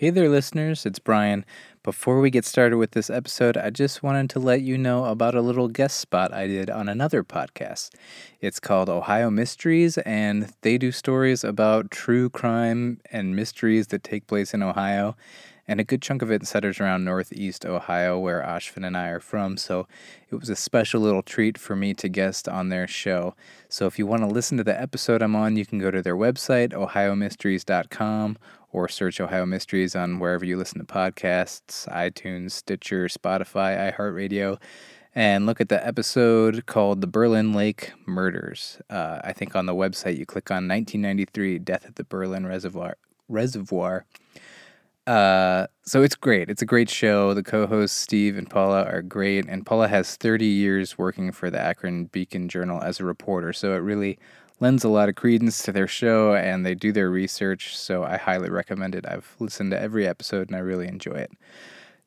Hey there, listeners. It's Brian. Before we get started with this episode, I just wanted to let you know about a little guest spot I did on another podcast. It's called Ohio Mysteries, and they do stories about true crime and mysteries that take place in Ohio. And a good chunk of it centers around Northeast Ohio, where Ashvin and I are from. So it was a special little treat for me to guest on their show. So if you want to listen to the episode I'm on, you can go to their website, ohiomysteries.com, or search Ohio Mysteries on wherever you listen to podcasts iTunes, Stitcher, Spotify, iHeartRadio. And look at the episode called The Berlin Lake Murders. Uh, I think on the website you click on 1993 Death at the Berlin Reservoir. Reservoir. Uh, so it's great. It's a great show. The co-hosts Steve and Paula are great, and Paula has 30 years working for the Akron Beacon Journal as a reporter. So it really lends a lot of credence to their show and they do their research. So I highly recommend it. I've listened to every episode and I really enjoy it.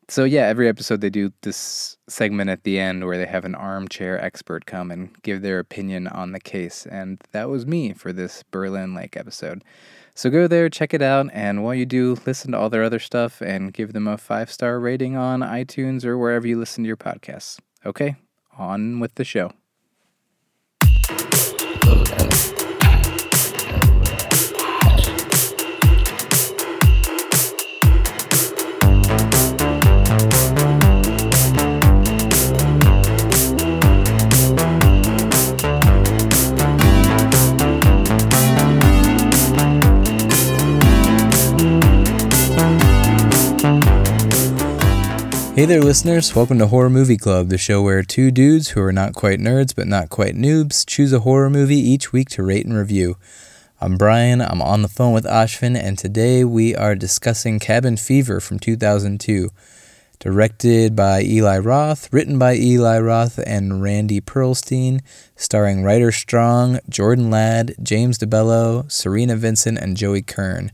So, yeah, every episode they do this segment at the end where they have an armchair expert come and give their opinion on the case. And that was me for this Berlin Lake episode. So go there, check it out, and while you do, listen to all their other stuff and give them a five star rating on iTunes or wherever you listen to your podcasts. Okay, on with the show. Hey there, listeners. Welcome to Horror Movie Club, the show where two dudes who are not quite nerds but not quite noobs choose a horror movie each week to rate and review. I'm Brian, I'm on the phone with Ashvin, and today we are discussing Cabin Fever from 2002. Directed by Eli Roth, written by Eli Roth and Randy Perlstein, starring Ryder Strong, Jordan Ladd, James DeBello, Cerina Vincent, and Joey Kern.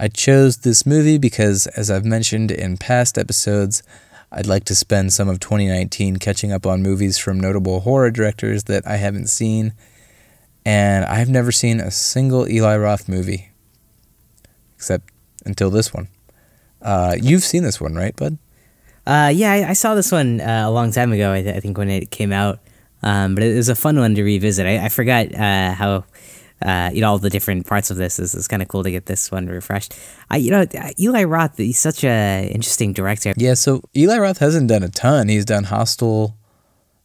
I chose this movie because, as I've mentioned in past episodes, I'd like to spend some of 2019 catching up on movies from notable horror directors that I haven't seen, and I've never seen a single Eli Roth movie, except until this one. Uh, you've seen this one, right, bud? Uh, yeah, I, I, saw this one uh, a long time ago. I, th- I, think when it came out, um, but it was a fun one to revisit. I, I forgot uh, how uh, you know all the different parts of this is, is kind of cool to get this one refreshed. I you know Eli Roth he's such a interesting director. Yeah, so Eli Roth hasn't done a ton. He's done Hostel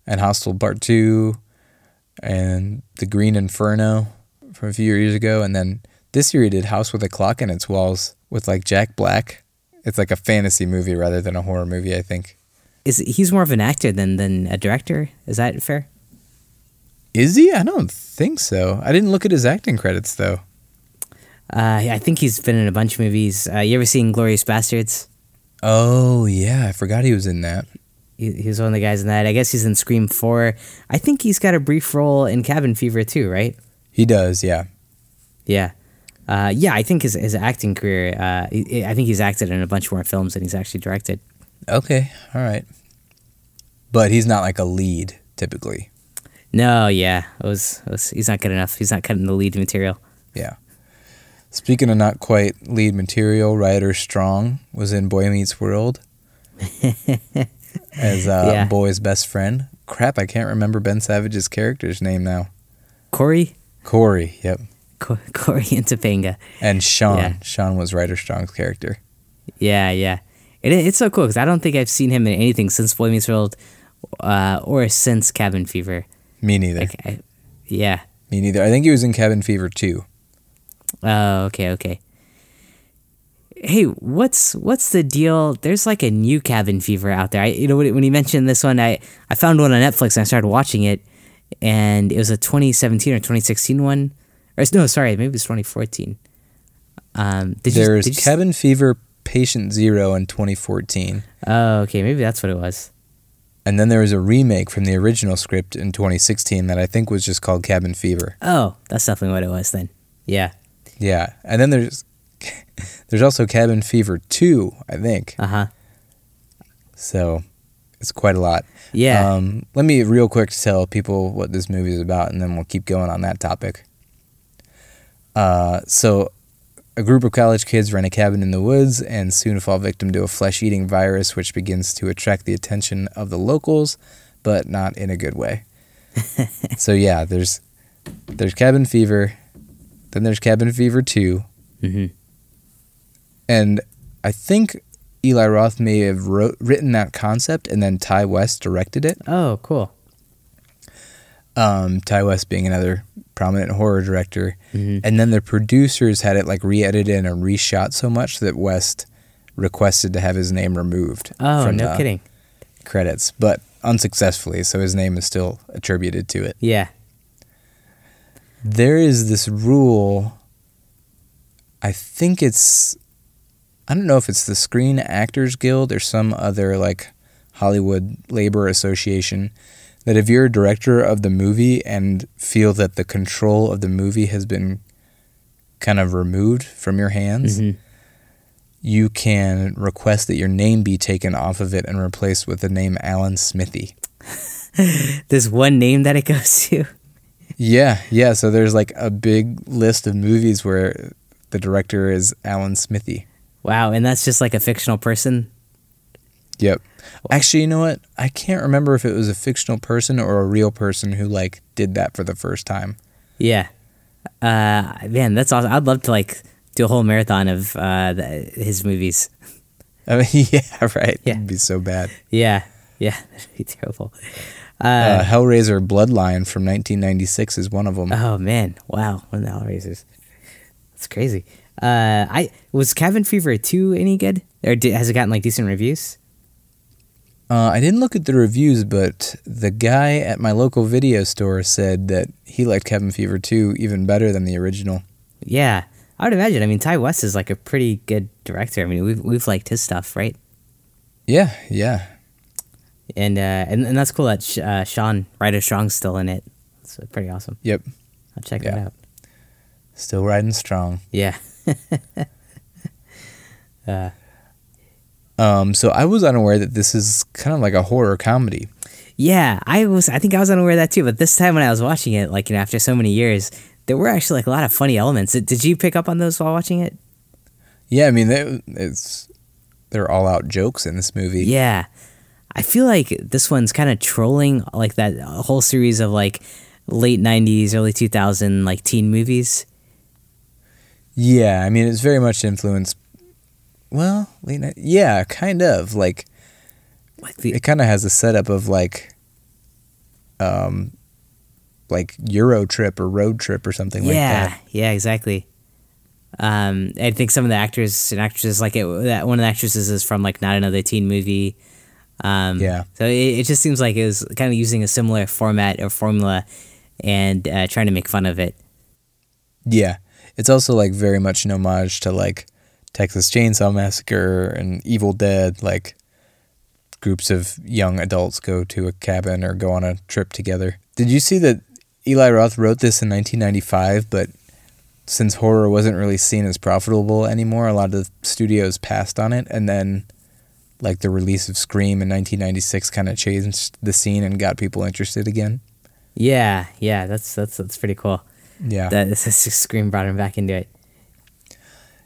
and Hostel Part Two and The Green Inferno from a few years ago, and then this year he did House with a Clock in Its Walls with like Jack Black. It's like a fantasy movie rather than a horror movie, I think. Is he's more of an actor than than a director? Is that fair? Is he? I don't think so. I didn't look at his acting credits though. Uh, I think he's been in a bunch of movies. Uh, you ever seen Glorious Bastards? Oh yeah, I forgot he was in that. He, he was one of the guys in that. I guess he's in Scream Four. I think he's got a brief role in Cabin Fever too, right? He does, yeah. Yeah. Uh, yeah, I think his, his acting career, uh, I think he's acted in a bunch more films than he's actually directed. Okay, all right. But he's not like a lead typically. No, yeah, it was, it was, he's not good enough. He's not cutting the lead material. Yeah. Speaking of not quite lead material, Ryder Strong was in Boy Meets World as uh, yeah. Boy's best friend. Crap, I can't remember Ben Savage's character's name now. Corey. Corey. Yep. Co- Corey and Topanga. And Sean. Yeah. Sean was Ryder Strong's character. Yeah, yeah. It, it's so cool because I don't think I've seen him in anything since Boy Meets World uh, or since Cabin Fever. Me neither. Like, I, yeah. Me neither. I think he was in Cabin Fever too. Oh, okay, okay. Hey, what's what's the deal? There's like a new Cabin Fever out there. I, you know, when, when you mentioned this one, I I found one on Netflix and I started watching it, and it was a 2017 or 2016 one. Or no, sorry, maybe it was 2014. Um, did There's you, did Cabin you... Fever Patient Zero in 2014. Oh, okay, maybe that's what it was. And then there was a remake from the original script in 2016 that I think was just called Cabin Fever. Oh, that's definitely what it was then. Yeah. Yeah. And then there's there's also Cabin Fever 2, I think. Uh-huh. So it's quite a lot. Yeah. Um, let me real quick tell people what this movie is about and then we'll keep going on that topic. Uh, so a group of college kids rent a cabin in the woods and soon fall victim to a flesh eating virus, which begins to attract the attention of the locals, but not in a good way. so, yeah, there's, there's cabin fever, then there's cabin fever 2. hmm And I think Eli Roth may have wrote, written that concept and then Ti West directed it. Oh, cool. um, Ti West being another prominent horror director. Mhm. And then the producers had it like re edited and reshot so much that West requested to have his name removed Oh, from no kidding. credits, but unsuccessfully. So his name is still attributed to it. Yeah. There is this rule, I think it's, I don't know if it's the Screen Actors Guild or some other like Hollywood Labor Association, that if you're a director of the movie and feel that the control of the movie has been kind of removed from your hands, hmm you can request that your name be taken off of it and replaced with the name Alan Smithee. There's one name that it goes to. Yeah, yeah. So there's like a big list of movies where the director is Alan Smithee. Wow, and that's just like a fictional person. Yep. Actually, you know what? I can't remember if it was a fictional person or a real person who like did that for the first time. Yeah. Uh, man, that's awesome. I'd love to like do a whole marathon of uh the, his movies. I mean, yeah, right. Yeah. It'd be so bad. Yeah, yeah, that'd be terrible. Uh, Uh, Hellraiser Bloodline from 1996 is one of them. oh man, wow, one of the Hellraisers. That's crazy. Uh, I was Cabin Fever two any good, or did, has it gotten like decent reviews? Uh, I didn't look at the reviews, but the guy at my local video store said that he liked Cabin Fever 2 even better than the original. Yeah, I would imagine. I mean, Ti West is like a pretty good director. I mean, we've we've liked his stuff, right? Yeah, yeah. And uh, and, and that's cool that Sh- uh, Sean Ryder Strong's still in it. It's pretty awesome. Yep. I'll check Yeah. that out. Still riding strong. Yeah. uh, Um, so I was unaware that this is kind of like a horror comedy. yeah, I was. I think I was unaware of that too. But this time when I was watching it, like you know, after so many years, there were actually like a lot of funny elements. Did, you pick up on those while watching it? Yeah, I mean, they, it's they're all out jokes in this movie. Yeah, I feel like this one's kind of trolling like that whole series of like late '90s, early 2000 like teen movies. Yeah, I mean, it's very much influenced. Well, late night. Yeah, kind of like Like the it kind of has a setup of like, um, like Euro trip or road trip or something like yeah, that. yeah, exactly. Um, I think some of the actors and actresses, like it, that one of the actresses is from like not another teen movie. Um, Yeah. So it, it just seems like it was kind of using a similar format or formula, and uh, trying to make fun of it. Yeah, it's also like very much an homage to like Texas Chainsaw Massacre and Evil Dead. Like groups of young adults go to a cabin or go on a trip together. Did you see that Eli Roth wrote this in 1995, but since horror wasn't really seen as profitable anymore, a lot of studios passed on it, and then like the release of Scream in 1996 kind of changed the scene and got people interested again. Yeah, yeah, that's that's that's pretty cool. Yeah. That this Scream brought him back into it.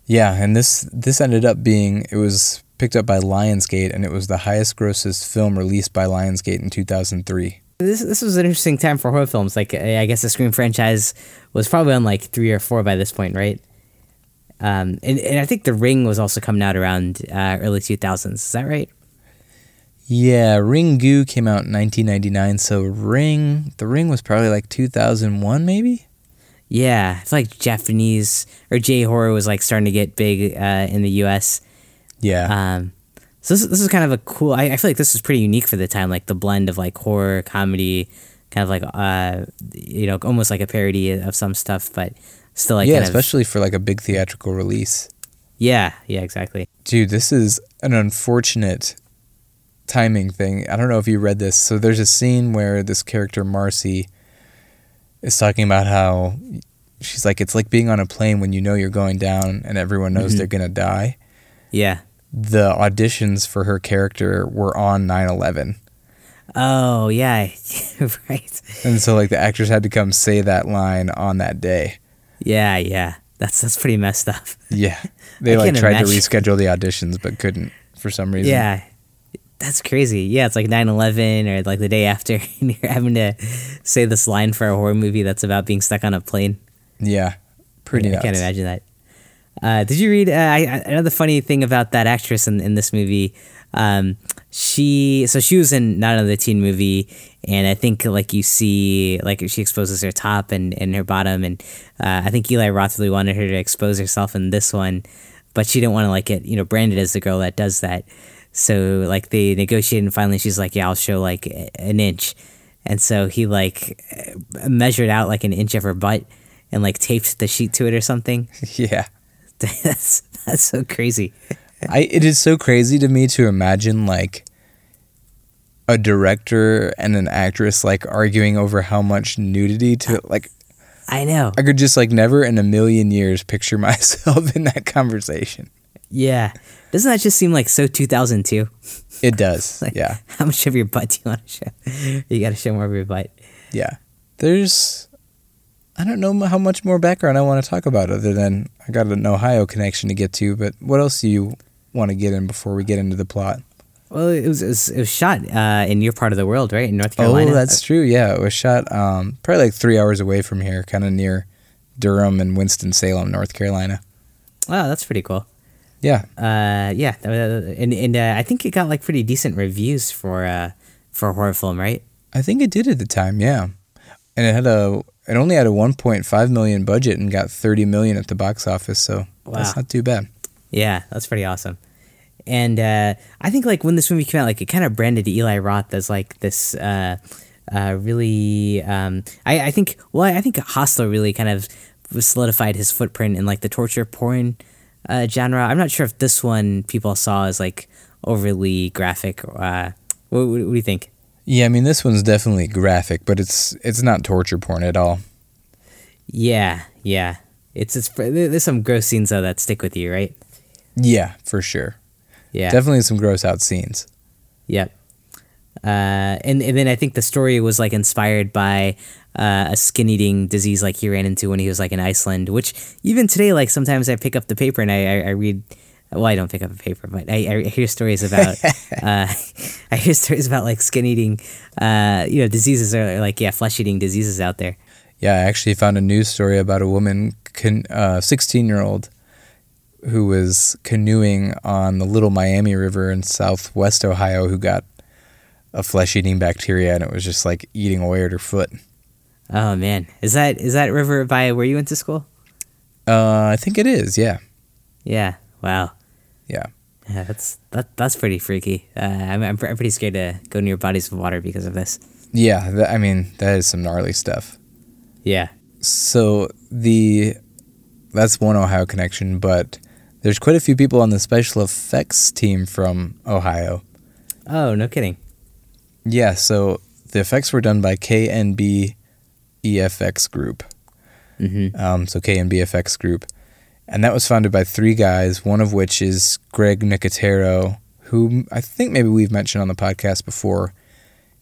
Yeah, and this this ended up being it was picked up by Lionsgate and it was the highest grossest film released by Lionsgate in 2003. This this was an interesting time for horror films. Like I guess the Scream franchise was probably on like three or four by this point, right? Um, and, and I think The Ring was also coming out around uh, early two thousands. Is that right? Yeah, Ringu came out in 1999, so Ring the Ring was probably like 2001 maybe? Yeah, I feel like Japanese or J horror was like starting to get big uh, in the U.S. Yeah. Um, so this this is kind of a cool. I, I feel like this is pretty unique for the time, like the blend of like horror, comedy, kind of like uh, you know, almost like a parody of some stuff, but still like yeah, kind of- especially for like a big theatrical release. yeah, yeah, exactly. Dude, this is an unfortunate timing thing. I don't know if you read this. So there's a scene where this character Marcy is talking about how she's like it's like being on a plane when you know you're going down and everyone knows Mhm. they're going to die. Yeah. The auditions for her character were on 9/11. Oh yeah, right. And so like the actors had to come say that line on that day. Yeah, yeah. That's that's pretty messed up. Yeah, they like tried imagine. to reschedule the auditions but couldn't for some reason. Yeah. That's crazy. Yeah, it's like 9/11 or like the day after and you're having to say this line for a horror movie that's about being stuck on a plane. yeah, pretty. I nuts. can't imagine that. Uh, did you read? Uh, I, I- another funny thing about that actress in, in this movie. Um, she so she was in not another teen movie, and I think like you see like she exposes her top and, and her bottom, and uh, I think Eli Roth really wanted her to expose herself in this one, but she didn't want to like get you know branded as the girl that does that. So like they negotiated, and finally she's like, "Yeah, I'll show like an inch," and so he like uh, measured out like an inch of her butt and like taped the sheet to it or something. Yeah, that's that's so crazy. I it is so crazy to me to imagine like a director and an actress like arguing over how much nudity to like. I know. I could just like never in a million years picture myself in that conversation. Yeah. Doesn't that just seem like so 2002? It does. Like, yeah. How much of your butt do you want to show? You got to show more of your butt. Yeah. There's I don't know how much more background I want to talk about other than I got an Ohio connection to get to, but what else do you want to get in before we get into the plot? Well, it was it was, it was shot uh, in your part of the world, right? In North Carolina. Oh, that's true. Yeah, it was shot um, probably like three hours away from here, kind of near Durham and Winston Salem, North Carolina. Oh, that's pretty cool. Yeah, Uh, yeah, and and uh, I think it got like pretty decent reviews for uh for a horror film, right? I think it did at the time. Yeah, and it had a it only had a 1.5 million budget and got 30 million at the box office, so Wow. that's not too bad. Yeah, that's pretty awesome. And uh, I think like when this movie came out, like it kind of branded Eli Roth as like this uh, uh, really. Um, I I think well, I think Hostel really kind of solidified his footprint in like the torture porn uh, genre. I'm not sure if this one people saw as like overly graphic. Uh, what, what, what do you think? Yeah, I mean this one's definitely graphic, but it's it's not torture porn at all. Yeah, yeah. It's it's there's some gross scenes though that stick with you, right? Yeah, for sure. Yeah. Definitely some gross out scenes. Yep. Uh, and and then I think the story was like inspired by uh, a skin eating disease like he ran into when he was like in Iceland. Which even today, like sometimes I pick up the paper and I I, I read. Well, I don't pick up a paper, but I, I hear stories about. uh, I hear stories about like skin eating, uh, you know, diseases or like yeah, flesh eating diseases out there. Yeah, I actually found a news story about a woman, uh, 16 year old, who was canoeing on the Little Miami River in southwest Ohio who got a flesh eating bacteria and it was just like eating away at her foot. Oh man, is that is that river by where you went to school? Uh, I think it is, yeah. Yeah. Wow. Yeah. Yeah, that's that that's pretty freaky. Uh, I'm I'm, I'm pretty scared to go near bodies of water because of this. Yeah, th- I mean, that is some gnarly stuff. Yeah. So the that's one Ohio connection, but there's quite a few people on the special effects team from Ohio. Oh, no kidding. Yeah, so the effects were done by KNB EFX Group. Mm-hmm. Um, so KNB FX Group. And that was founded by three guys, one of which is Greg Nicotero, who I think maybe we've mentioned on the podcast before.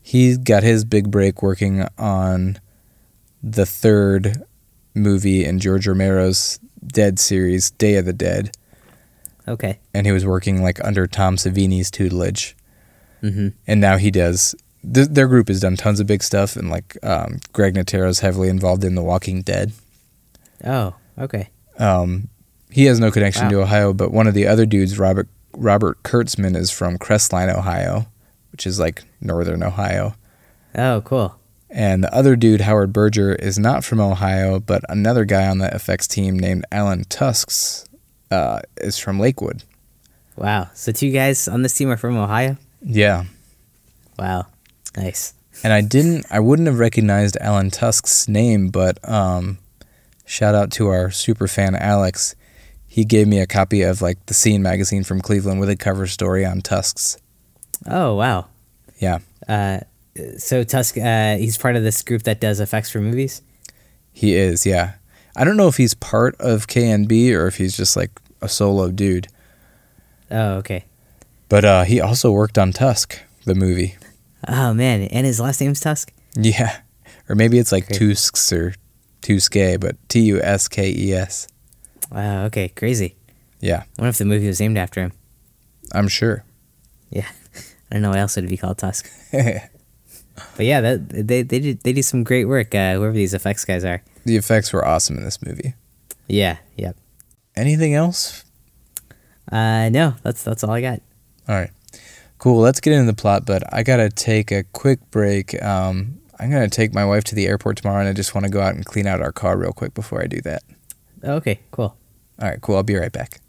He got his big break working on the third movie in George Romero's Dead series, Day of the Dead. Okay. And he was working like under Tom Savini's tutelage. Mm-hmm. and now he does. Th- their group has done tons of big stuff, and like um, Greg Nicotero's heavily involved in The Walking Dead. Oh, okay. Um, he has no connection Wow. to Ohio, but one of the other dudes, Robert Robert Kurtzman, is from Crestline, Ohio, which is like northern Ohio. Oh, cool. And the other dude, Howard Berger, is not from Ohio, but another guy on the FX team named Alan Tusks uh, is from Lakewood. Wow. So two guys on this team are from Ohio. Yeah. Wow. Nice. And I didn't, I wouldn't have recognized Alan Tusk's name, but um, shout out to our super fan Alex. He gave me a copy of like the Scene magazine from Cleveland with a cover story on Tusks. Oh, wow. Yeah, Uh, so Tusk, uh, he's part of this group that does effects for movies. he is. Yeah, I don't know if he's part of KNB or if he's just like a solo dude, Oh, okay. But uh, he also worked on Tusk, the movie. Oh man, and his last name's Tusk. Yeah, or maybe it's like Great. Tusks or Tuske, but T U S K E S. Wow. Okay. Crazy. Yeah, I wonder if the movie was named after him. I'm sure. Yeah. I don't know why else it would be called Tusk. But yeah, that they they did they do some great work. Uh, whoever these effects guys are. the effects were awesome in this movie. Yeah. Yep. Anything else? Uh, no, that's that's all I got. All right. Cool. Let's get into the plot, but I got to take a quick break. Um, I'm going to take my wife to the airport tomorrow, and I just want to go out and clean out our car real quick before I do that. Okay. Cool. All right, cool. I'll be right back.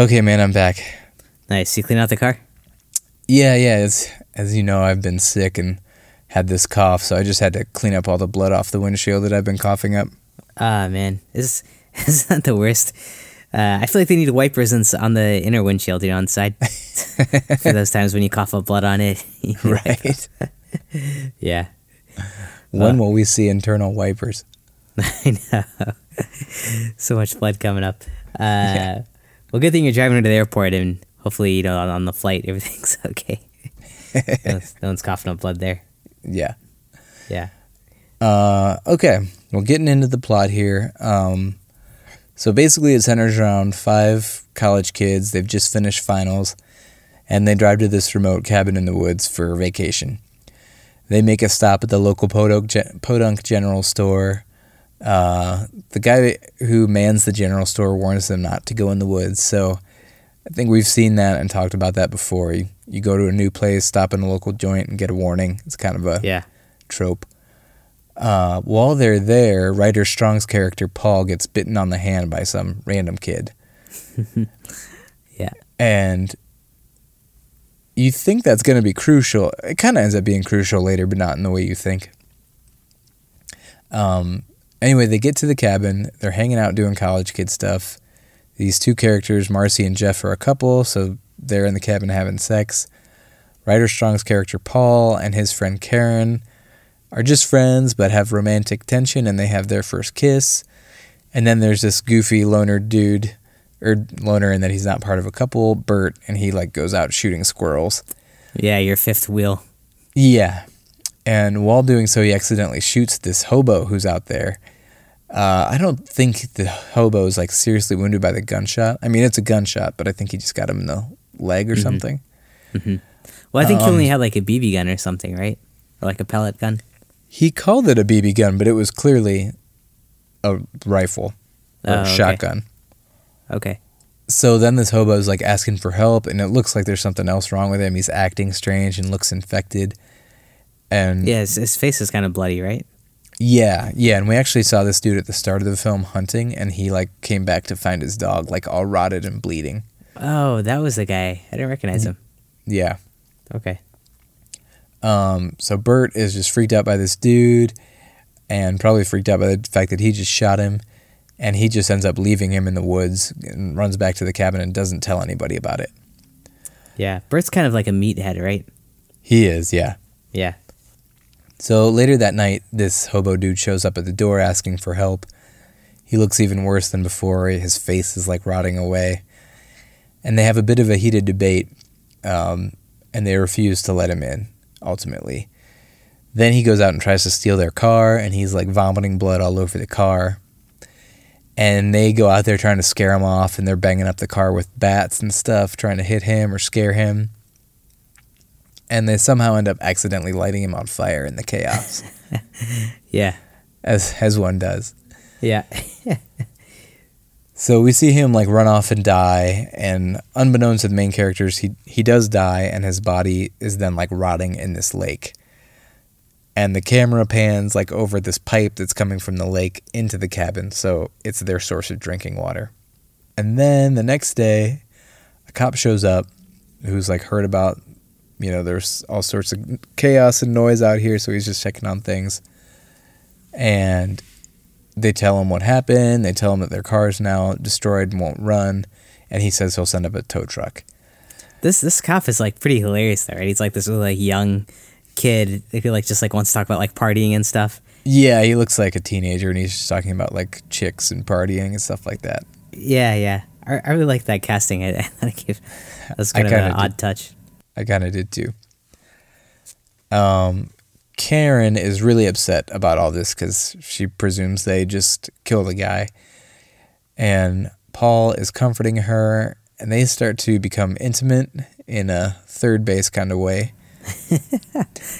Okay, man, I'm back. Nice. You clean out the car? Yeah, yeah. As as you know, I've been sick and had this cough, so I just had to clean up all the blood off the windshield that I've been coughing up. Ah, man, is is that the worst? Uh, I feel like they need wipers on, the inner windshield, you know, on the side, for those times when you cough up blood on it. right. Yeah. when will we see internal wipers? I know. so much blood coming up. Uh, Well, good thing you're driving to the airport, and hopefully, you know, on, on the flight, everything's okay. no, one's, no one's coughing up blood there. Yeah. Yeah. Uh, okay. Well, getting into the plot here. Um, so basically, it centers around five college kids. They've just finished finals, and they drive to this remote cabin in the woods for vacation. They make a stop at the local Podunk, Podunk General Store. Uh, the guy who mans the general store warns them not to go in the woods. So I think we've seen that and talked about that before. You, you go to a new place, stop in a local joint, and get a warning. It's kind of a Yeah. trope. Uh, while they're there, Ryder Strong's character Paul gets bitten on the hand by some random kid, Yeah. and you think that's going to be crucial. It kind of ends up being crucial later, but not in the way you think. Um, anyway, they get to the cabin. They're hanging out doing college kid stuff. These two characters, Marcy and Jeff, are a couple, so they're in the cabin having sex. Ryder Strong's character Paul and his friend Karen are just friends but have romantic tension and they have their first kiss. And then there's this goofy loner dude, or loner in that he's not part of a couple, Bert, and he like goes out shooting squirrels. Yeah, your fifth wheel. Yeah. And while doing so, he accidentally shoots this hobo who's out there. Uh, I don't think the hobo is like seriously wounded by the gunshot. I mean, it's a gunshot, but I think he just got him in the leg or something. Well, I think he Um, only had like a BB gun or something, right? Or like a pellet gun. He called it a BB gun, but it was clearly a rifle or Oh, okay. shotgun. Okay. So then this hobo's like asking for help, and it looks like there's something else wrong with him. He's acting strange and looks infected. And Yeah, his, his face is kind of bloody, right? yeah, yeah. And we actually saw this dude at the start of the film hunting, and he like came back to find his dog like all rotted and bleeding. Oh, that was the guy. I didn't recognize him. Yeah. Okay. Um, so Bert is just freaked out by this dude and probably freaked out by the fact that he just shot him. And he just ends up leaving him in the woods and runs back to the cabin and doesn't tell anybody about it. Yeah. Bert's kind of like a meathead, right? He is, yeah. Yeah. So later that night, this hobo dude shows up at the door asking for help. He looks even worse than before. His face is like rotting away. And they have a bit of a heated debate, um, and they refuse to let him in, ultimately. Then he goes out and tries to steal their car, and he's like vomiting blood all over the car. And they go out there trying to scare him off, and they're banging up the car with bats and stuff, trying to hit him or scare him. And they somehow end up accidentally lighting him on fire in the chaos Yeah. as as one does. Yeah. So we see him like run off and die, and unbeknownst to the main characters, he he does die, and his body is then like rotting in this lake. And the camera pans like over this pipe that's coming from the lake into the cabin, so it's their source of drinking water. And then the next day, a cop shows up, who's like heard about, you know, there's all sorts of chaos and noise out here, so he's just checking on things. And they tell him what happened. They tell him that their car is now destroyed and won't run. And he says he'll send up a tow truck. This this cop is like pretty hilarious though, right? He's like this really like young kid who like just like wants to talk about like partying and stuff. Yeah, he looks like a teenager, and he's just talking about like chicks and partying and stuff like that. Yeah, yeah. I, I really like that casting. I, I think it was I kind of an kinda odd did. touch. I kind of did too. Um, Karen is really upset about all this because she presumes they just killed a guy. And Paul is comforting her, and they start to become intimate in a third base kind of way.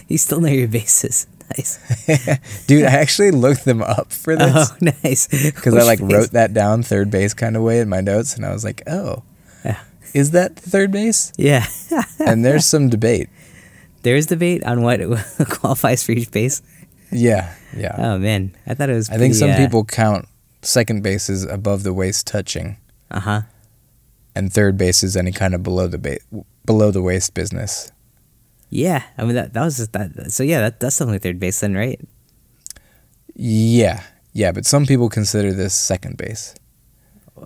You still know your bases. Nice. Dude, I actually looked them up for this Oh, nice. because I like wrote that down third base kind of way in my notes, and I was like, oh. Is that the third base? Yeah. And there's some debate. There's debate on what qualifies for each base. Yeah, yeah. Oh man, I thought it was. I think some uh, people count second bases above the waist touching, Uh huh. and third base is any kind of below the ba- below the waist business. Yeah, I mean that that was just that. So yeah, that that's definitely third base then, right? Yeah, yeah, but some people consider this second base,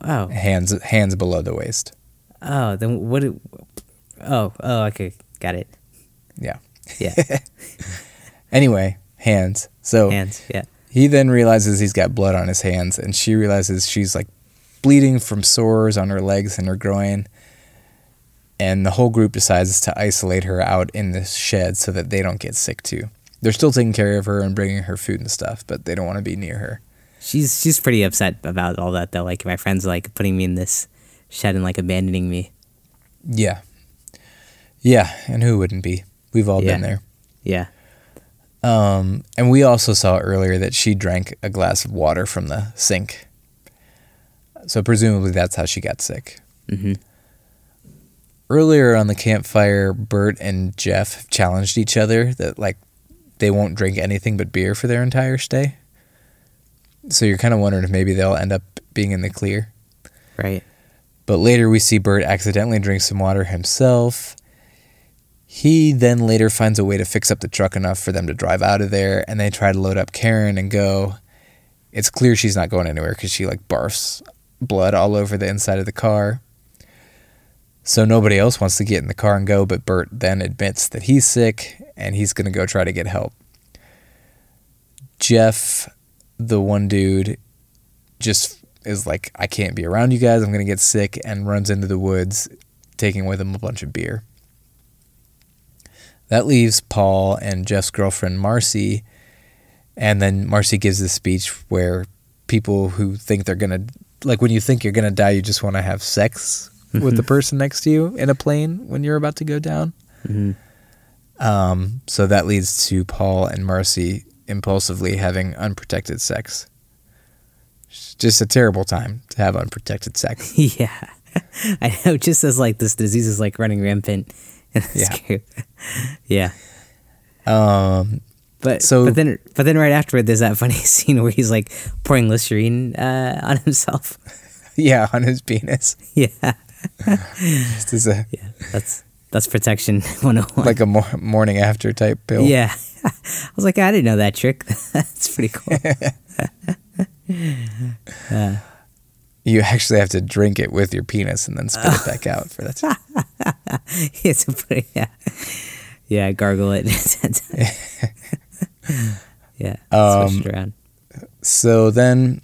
Oh, hands hands below the waist. Oh, then what? do- Oh, oh, okay, got it. Yeah. Yeah, Anyway, hands. So hands. Yeah. he then realizes he's got blood on his hands, and she realizes she's like bleeding from sores on her legs and her groin. And the whole group decides to isolate her out in this shed so that they don't get sick too. They're still taking care of her and bringing her food and stuff, but they don't want to be near her. She's she's pretty upset about all that though. Like my friends like putting me in this shed and like abandoning me. Yeah. Yeah, and who wouldn't be? We've all been there. Yeah. Um, and we also saw earlier that she drank a glass of water from the sink. So presumably that's how she got sick. Mm-hmm. Earlier on the campfire, Bert and Jeff challenged each other that like they won't drink anything but beer for their entire stay. So you're kind of wondering if maybe they'll end up being in the clear. Right. But later we see Bert accidentally drink some water himself. He then later finds a way to fix up the truck enough for them to drive out of there, and they try to load up Karen and go. It's clear she's not going anywhere because she like barfs blood all over the inside of the car. So nobody else wants to get in the car and go, but Bert then admits that he's sick and he's going to go try to get help. Jeff, the one dude, just is like, I can't be around you guys. I'm going to get sick and runs into the woods, taking with him a bunch of beer. That leaves Paul and Jeff's girlfriend, Marcy. And then Marcy gives this speech where people who think they're going to, like when you think you're going to die, you just want to have sex with the person next to you in a plane when you're about to go down. Mm-hmm. Um, so that leads to Paul and Marcy impulsively having unprotected sex. It's just a terrible time to have unprotected sex. yeah. I know. Just as like this disease is like running rampant. Yeah. yeah. Um, But So- but then but then right afterward, there's that funny scene where he's like pouring Listerine uh, on himself. yeah, on his penis. yeah. This is a Yeah. That's that's protection 101. like a mor- morning after type pill. Yeah. I was like, I didn't know that trick. That's pretty cool. Uh, You actually have to drink it with your penis and then spit it back out for that. it's a pretty, yeah. Yeah, gargle it. yeah. Um, around. So then,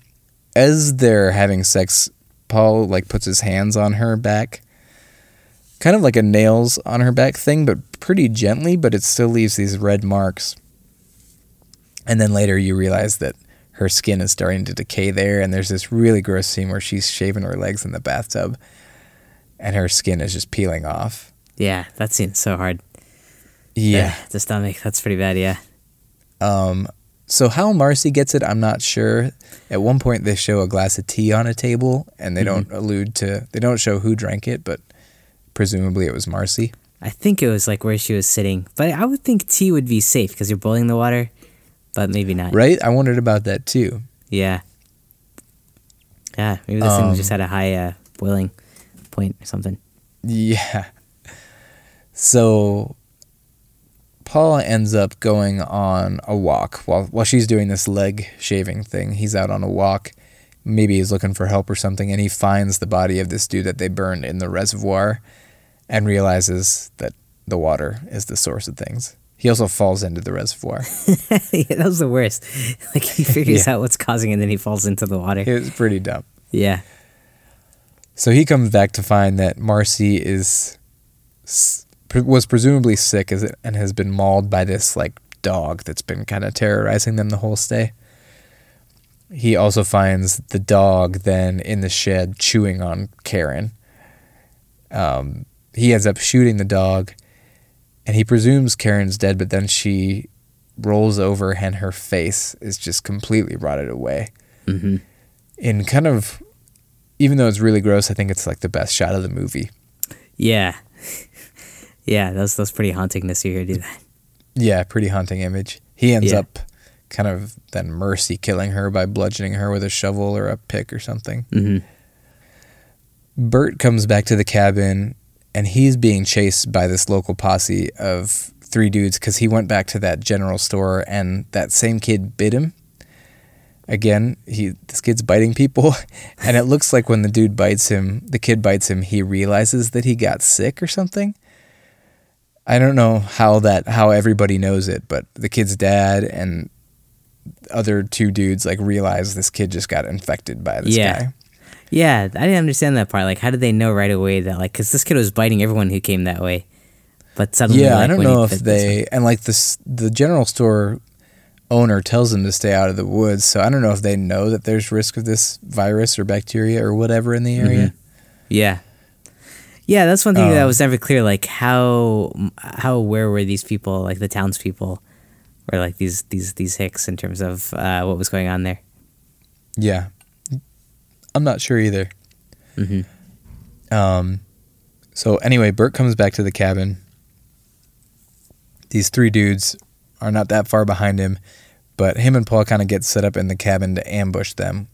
as they're having sex, Paul like puts his hands on her back, kind of like a nails on her back thing, but pretty gently. But it still leaves these red marks. And then later, you realize that her skin is starting to decay there, and there's this really gross scene where she's shaving her legs in the bathtub, and her skin is just peeling off. Yeah, that scene's so hard. Yeah. The stomach, that's pretty bad, yeah. Um, so how Marcy gets it, I'm not sure. At one point, they show a glass of tea on a table, and they don't allude to, they don't show who drank it, but presumably it was Marcy. I think it was like where she was sitting, but I would think tea would be safe because you're boiling the water, but maybe not. Right? I wondered about that too. Yeah. Yeah, maybe this thing Um, just had a high uh, boiling point or something. Yeah. So Paula ends up going on a walk while while she's doing this leg shaving thing. He's out on a walk. Maybe he's looking for help or something, and he finds the body of this dude that they burned in the reservoir and realizes that the water is the source of things. He also falls into the reservoir. yeah, that was the worst. Like he figures Yeah. out what's causing it, and then he falls into the water. It was pretty dumb. Yeah. So he comes back to find that Marcy is was presumably sick as and has been mauled by this like dog that's been kind of terrorizing them the whole stay. He also finds the dog then in the shed chewing on Karen. Um, he ends up shooting the dog, and he presumes Karen's dead, but then she rolls over and her face is just completely rotted away. hmm In kind of, even though it's really gross, I think it's like the best shot of the movie. Yeah. yeah, that's that's pretty haunting to see her do that. Yeah, pretty haunting image. He ends Yeah. up kind of then mercy killing her by bludgeoning her with a shovel or a pick or something. hmm Bert comes back to the cabin and he's being chased by this local posse of three dudes because he went back to that general store and that same kid bit him. Again, he this kid's biting people, and it looks like when the dude bites him, the kid bites him, he realizes that he got sick or something. I don't know how that how everybody knows it, but the kid's dad and other two dudes like realize this kid just got infected by this Yeah. guy. Yeah, I didn't understand that part. Like, how did they know right away that like because this kid was biting everyone who came that way, but suddenly Yeah, like, I don't know if they and like this the general store owner tells them to stay out of the woods, so I don't know if they know that there's risk of this virus or bacteria or whatever in the area. one- yeah, yeah, that's one thing that Um, was never clear. Like how how aware were these people, like the townspeople, or like these these these hicks in terms of uh, what was going on there. Yeah, I'm not sure either. hmm Um, so anyway, Bert comes back to the cabin. These three dudes are not that far behind him, but him and Paul kind of get set up in the cabin to ambush them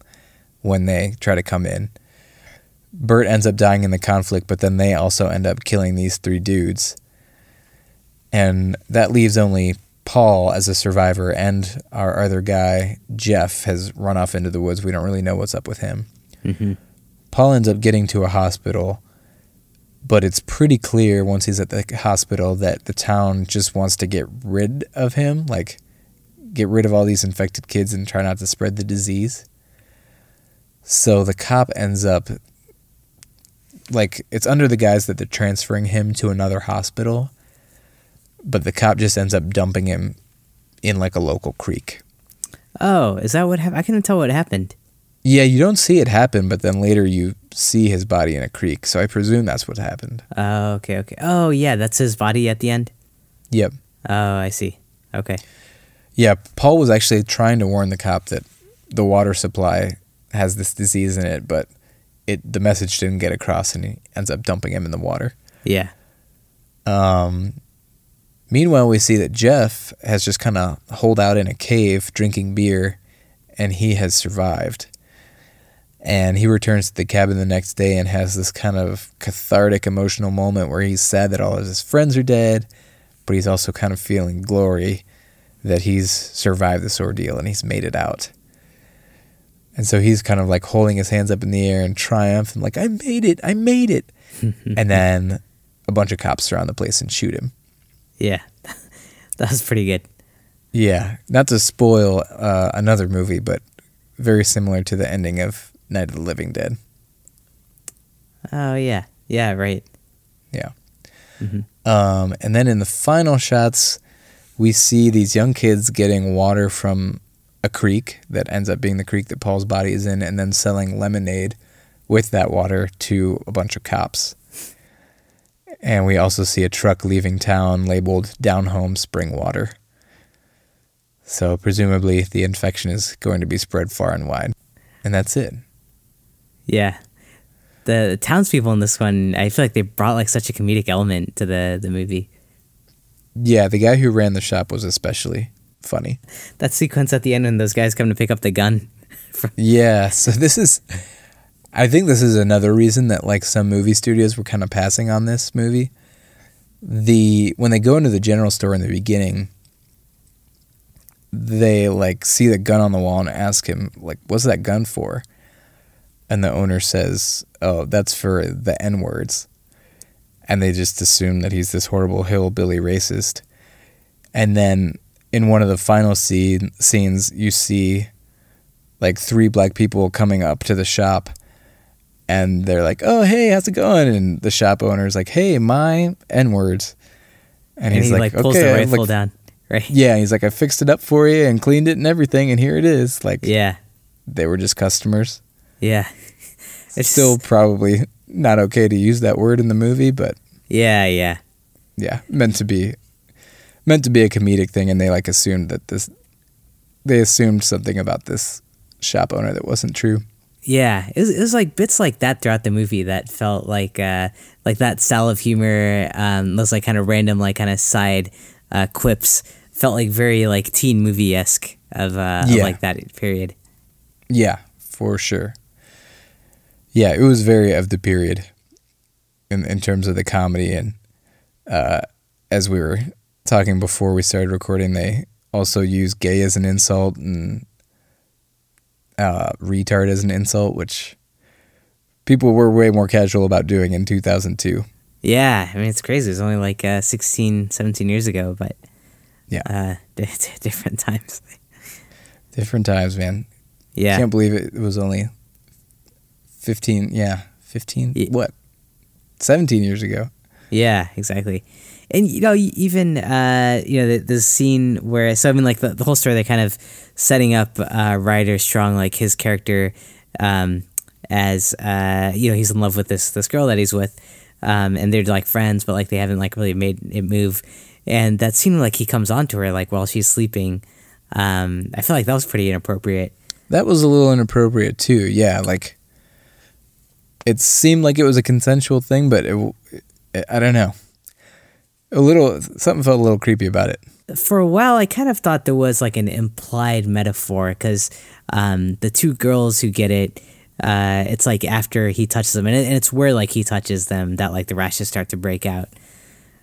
when they try to come in. Bert ends up dying in the conflict, but then they also end up killing these three dudes. And that leaves only Paul as a survivor, and our other guy, Jeff, has run off into the woods. We don't really know what's up with him. Hmm Paul ends up getting to a hospital, but it's pretty clear once he's at the hospital that the town just wants to get rid of him, like get rid of all these infected kids and try not to spread the disease. So the cop ends up like it's under the guise that they're transferring him to another hospital, but the cop just ends up dumping him in like a local creek. Oh, is that what happened? I couldn't tell what happened. Yeah, you don't see it happen, but then later you see his body in a creek. So I presume that's what happened. Oh, okay, okay. Oh, yeah, that's his body at the end. Yep. Oh, I see. Okay. Yeah, Paul was actually trying to warn the cop that the water supply has this disease in it, but it the message didn't get across, and he ends up dumping him in the water. Yeah. Um, meanwhile, we see that Jeff has just kind of holed out in a cave drinking beer, and he has survived. And he returns to the cabin the next day and has this kind of cathartic emotional moment where he's sad that all of his friends are dead, but he's also kind of feeling glory that he's survived this ordeal and he's made it out. And so he's kind of like holding his hands up in the air in triumph and like, I made it, I made it. and then a bunch of cops surround the place and shoot him. Yeah. that was pretty good. Yeah, not to spoil uh, another movie, but very similar to the ending of Night of the Living Dead. Oh, yeah. Yeah, right. Yeah. Mhm. Um, and then in the final shots, we see these young kids getting water from a creek that ends up being the creek that Paul's body is in, and then selling lemonade with that water to a bunch of cops. And we also see a truck leaving town labeled Down Home Spring Water. So presumably the infection is going to be spread far and wide. And that's it. Yeah. The, the townspeople in this one, I feel like they brought like such a comedic element to the, the movie. Yeah, the guy who ran the shop was especially funny. That sequence at the end when those guys come to pick up the gun. Yeah, so this is I think this is another reason that like some movie studios were kind of passing on this movie. The when they go into the general store in the beginning, they like see the gun on the wall and ask him like what's that gun for? And the owner says, "Oh, that's for the N-words." And they just assume that he's this horrible hillbilly racist. And then in one of the final scene, scenes, you see like three black people coming up to the shop and they're like, "Oh, hey, how's it going?" And the shop owner's like, "Hey, my n words," and, and he's he like, like "Okay," the rifle like, down, right? Yeah, he's like, "I fixed it up for you and cleaned it and everything, and here it is." Like, yeah, they were just customers. Yeah, it's still probably not okay to use that word in the movie, but yeah, yeah, yeah, meant to be meant to be a comedic thing, and they like assumed that this they assumed something about this shop owner that wasn't true. Yeah, it was, it was like bits like that throughout the movie that felt like uh, like that style of humor. Um, those like kind of random like kind of side uh, quips felt like very like teen movie esque of, uh, yeah. of like that period. Yeah, for sure. Yeah, it was very of the period in in terms of the comedy and uh, as we were talking before we started recording, they also use gay as an insult and uh, retard as an insult, which people were way more casual about doing in 2002. Yeah, I mean, it's crazy. It was only like uh, 16, 17 years ago, but yeah, uh, different times. different times, man. Yeah. Can't believe it was only 15, yeah, 15, yeah. what? 17 years ago. Yeah, exactly and you know even uh, you know the, the scene where so I mean like the, the whole story they're kind of setting up uh, Ryder Strong like his character um, as uh, you know he's in love with this this girl that he's with um, and they're like friends but like they haven't like really made it move and that scene like he comes on to her like while she's sleeping um, I feel like that was pretty inappropriate that was a little inappropriate too yeah like it seemed like it was a consensual thing but it, it I don't know a little something felt a little creepy about it. For a while, I kind of thought there was like an implied metaphor because um, the two girls who get it, uh, it's like after he touches them, and, it, and it's where like he touches them that like the rashes start to break out.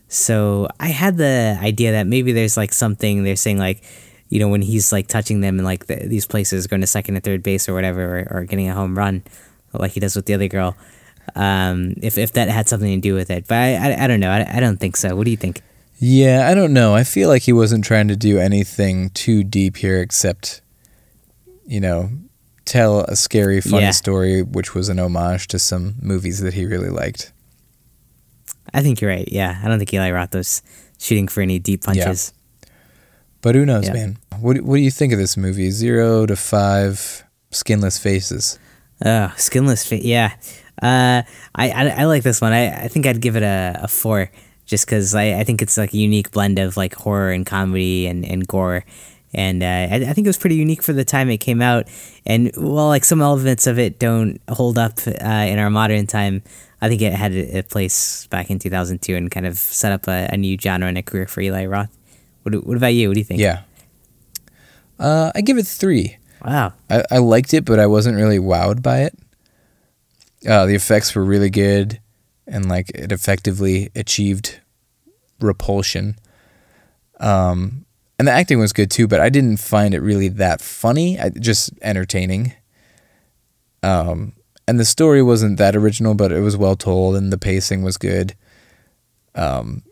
So I had the idea that maybe there's like something they're saying like, you know, when he's like touching them in like the, these places, going to second or third base or whatever, or, or getting a home run, like he does with the other girl um, if if that had something to do with it. But I I, I don't know. I, I don't think so. What do you think? Yeah, I don't know. I feel like he wasn't trying to do anything too deep here, except you know tell a scary, funny yeah. story, which was an homage to some movies that he really liked. I think you're right. Yeah, I don't think Eli Roth was shooting for any deep punches. Yeah. But who knows, yeah. man? What What do you think of this movie? Zero to five, skinless faces. Oh, skinless face. Yeah, uh, I, I, I like this one. I, I think I'd give it a, a four, just because I, I think it's like a unique blend of like horror and comedy and, and gore. And uh, I, I think it was pretty unique for the time it came out. And while like some elements of it don't hold up uh, in our modern time, I think it had a, a, place back in 2002 and kind of set up a, a, new genre and a career for Eli Roth. What, what about you? What do you think? Yeah. Uh, I give it three. Wow. I, I liked it, but I wasn't really wowed by it. Uh, the effects were really good, and like it effectively achieved repulsion. Um, and the acting was good too, but I didn't find it really that funny. I, just entertaining. Um, and the story wasn't that original, but it was well told, and the pacing was good. Um,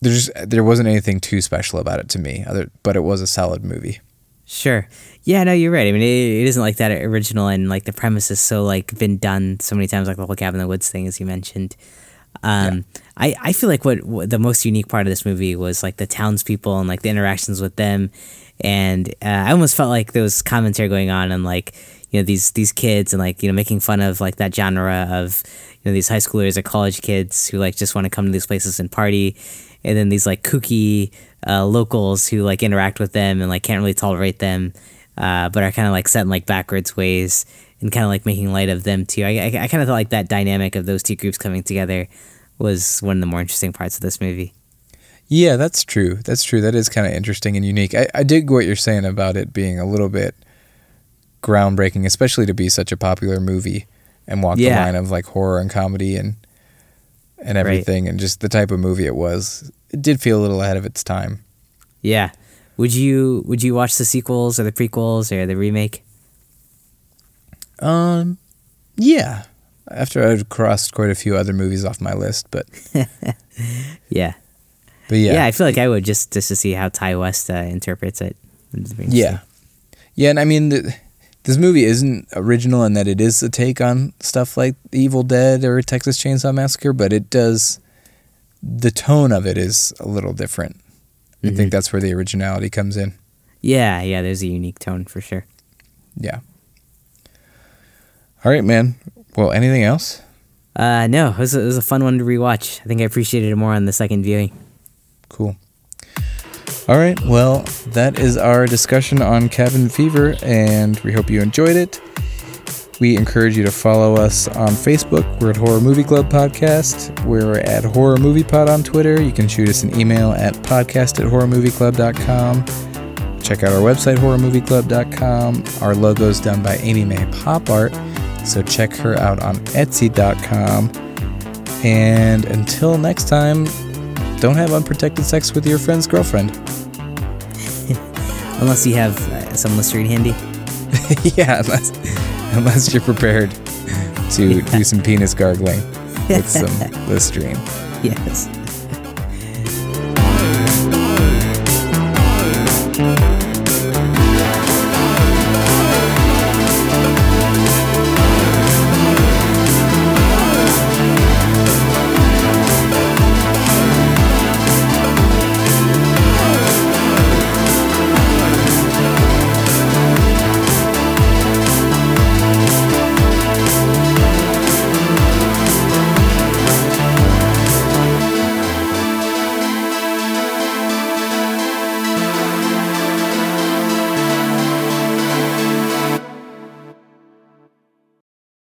there's there wasn't anything too special about it to me, other, but it was a solid movie. Sure. Yeah, no, you're right. I mean, it, it isn't like that original, and like the premise is so like been done so many times, like the whole cabin in the woods thing, as you mentioned. Um, yeah. I I feel like what, what, the most unique part of this movie was like the townspeople and like the interactions with them, and uh, I almost felt like there was commentary going on and like you know these these kids and like you know making fun of like that genre of you know these high schoolers or college kids who like just want to come to these places and party, and then these like kooky uh, locals who like interact with them and like can't really tolerate them, uh, but are kind of like set in like backwards ways and kind of like making light of them too. I, I, I kind of thought like that dynamic of those two groups coming together was one of the more interesting parts of this movie. Yeah, that's true. That's true. That is kind of interesting and unique. I, I dig what you're saying about it being a little bit groundbreaking, especially to be such a popular movie and walk yeah. the line of like horror and comedy and and everything right. and just the type of movie it was. It did feel a little ahead of its time. Yeah. Would you would you watch the sequels or the prequels or the remake? Um yeah. After I'd crossed quite a few other movies off my list, but yeah. But yeah, Yeah, I feel like I would just just to see how Ti West uh, interprets it. It'd be interesting. Yeah, yeah, and I mean, the, this movie isn't original in that it is a take on stuff like Evil Dead or Texas Chainsaw Massacre, but it does. The tone of it is a little different. I think that's where the originality comes in. yeah, yeah. There's a unique tone for sure. Yeah. All right, man. Well, anything else? Uh, no, it was, a, it was a fun one to rewatch. I think I appreciated it more on the second viewing. Cool. All right. Well, that is our discussion on Cabin Fever, and we hope you enjoyed it. We encourage you to follow us on Facebook. We're at Horror Movie Club Podcast. We're at Horror Movie Pod on Twitter. You can shoot us an email at podcast at horrormovieclub.com. Check out our website, horrormovieclub.com. Our logo's done by Amy May Pop Art, so check her out on etsy.com. And until next time, don't have unprotected sex with your friend's girlfriend. Unless you have uh, some Listerine handy. yeah, unless, unless you're prepared to do some penis gargling with some Listerine. Yes.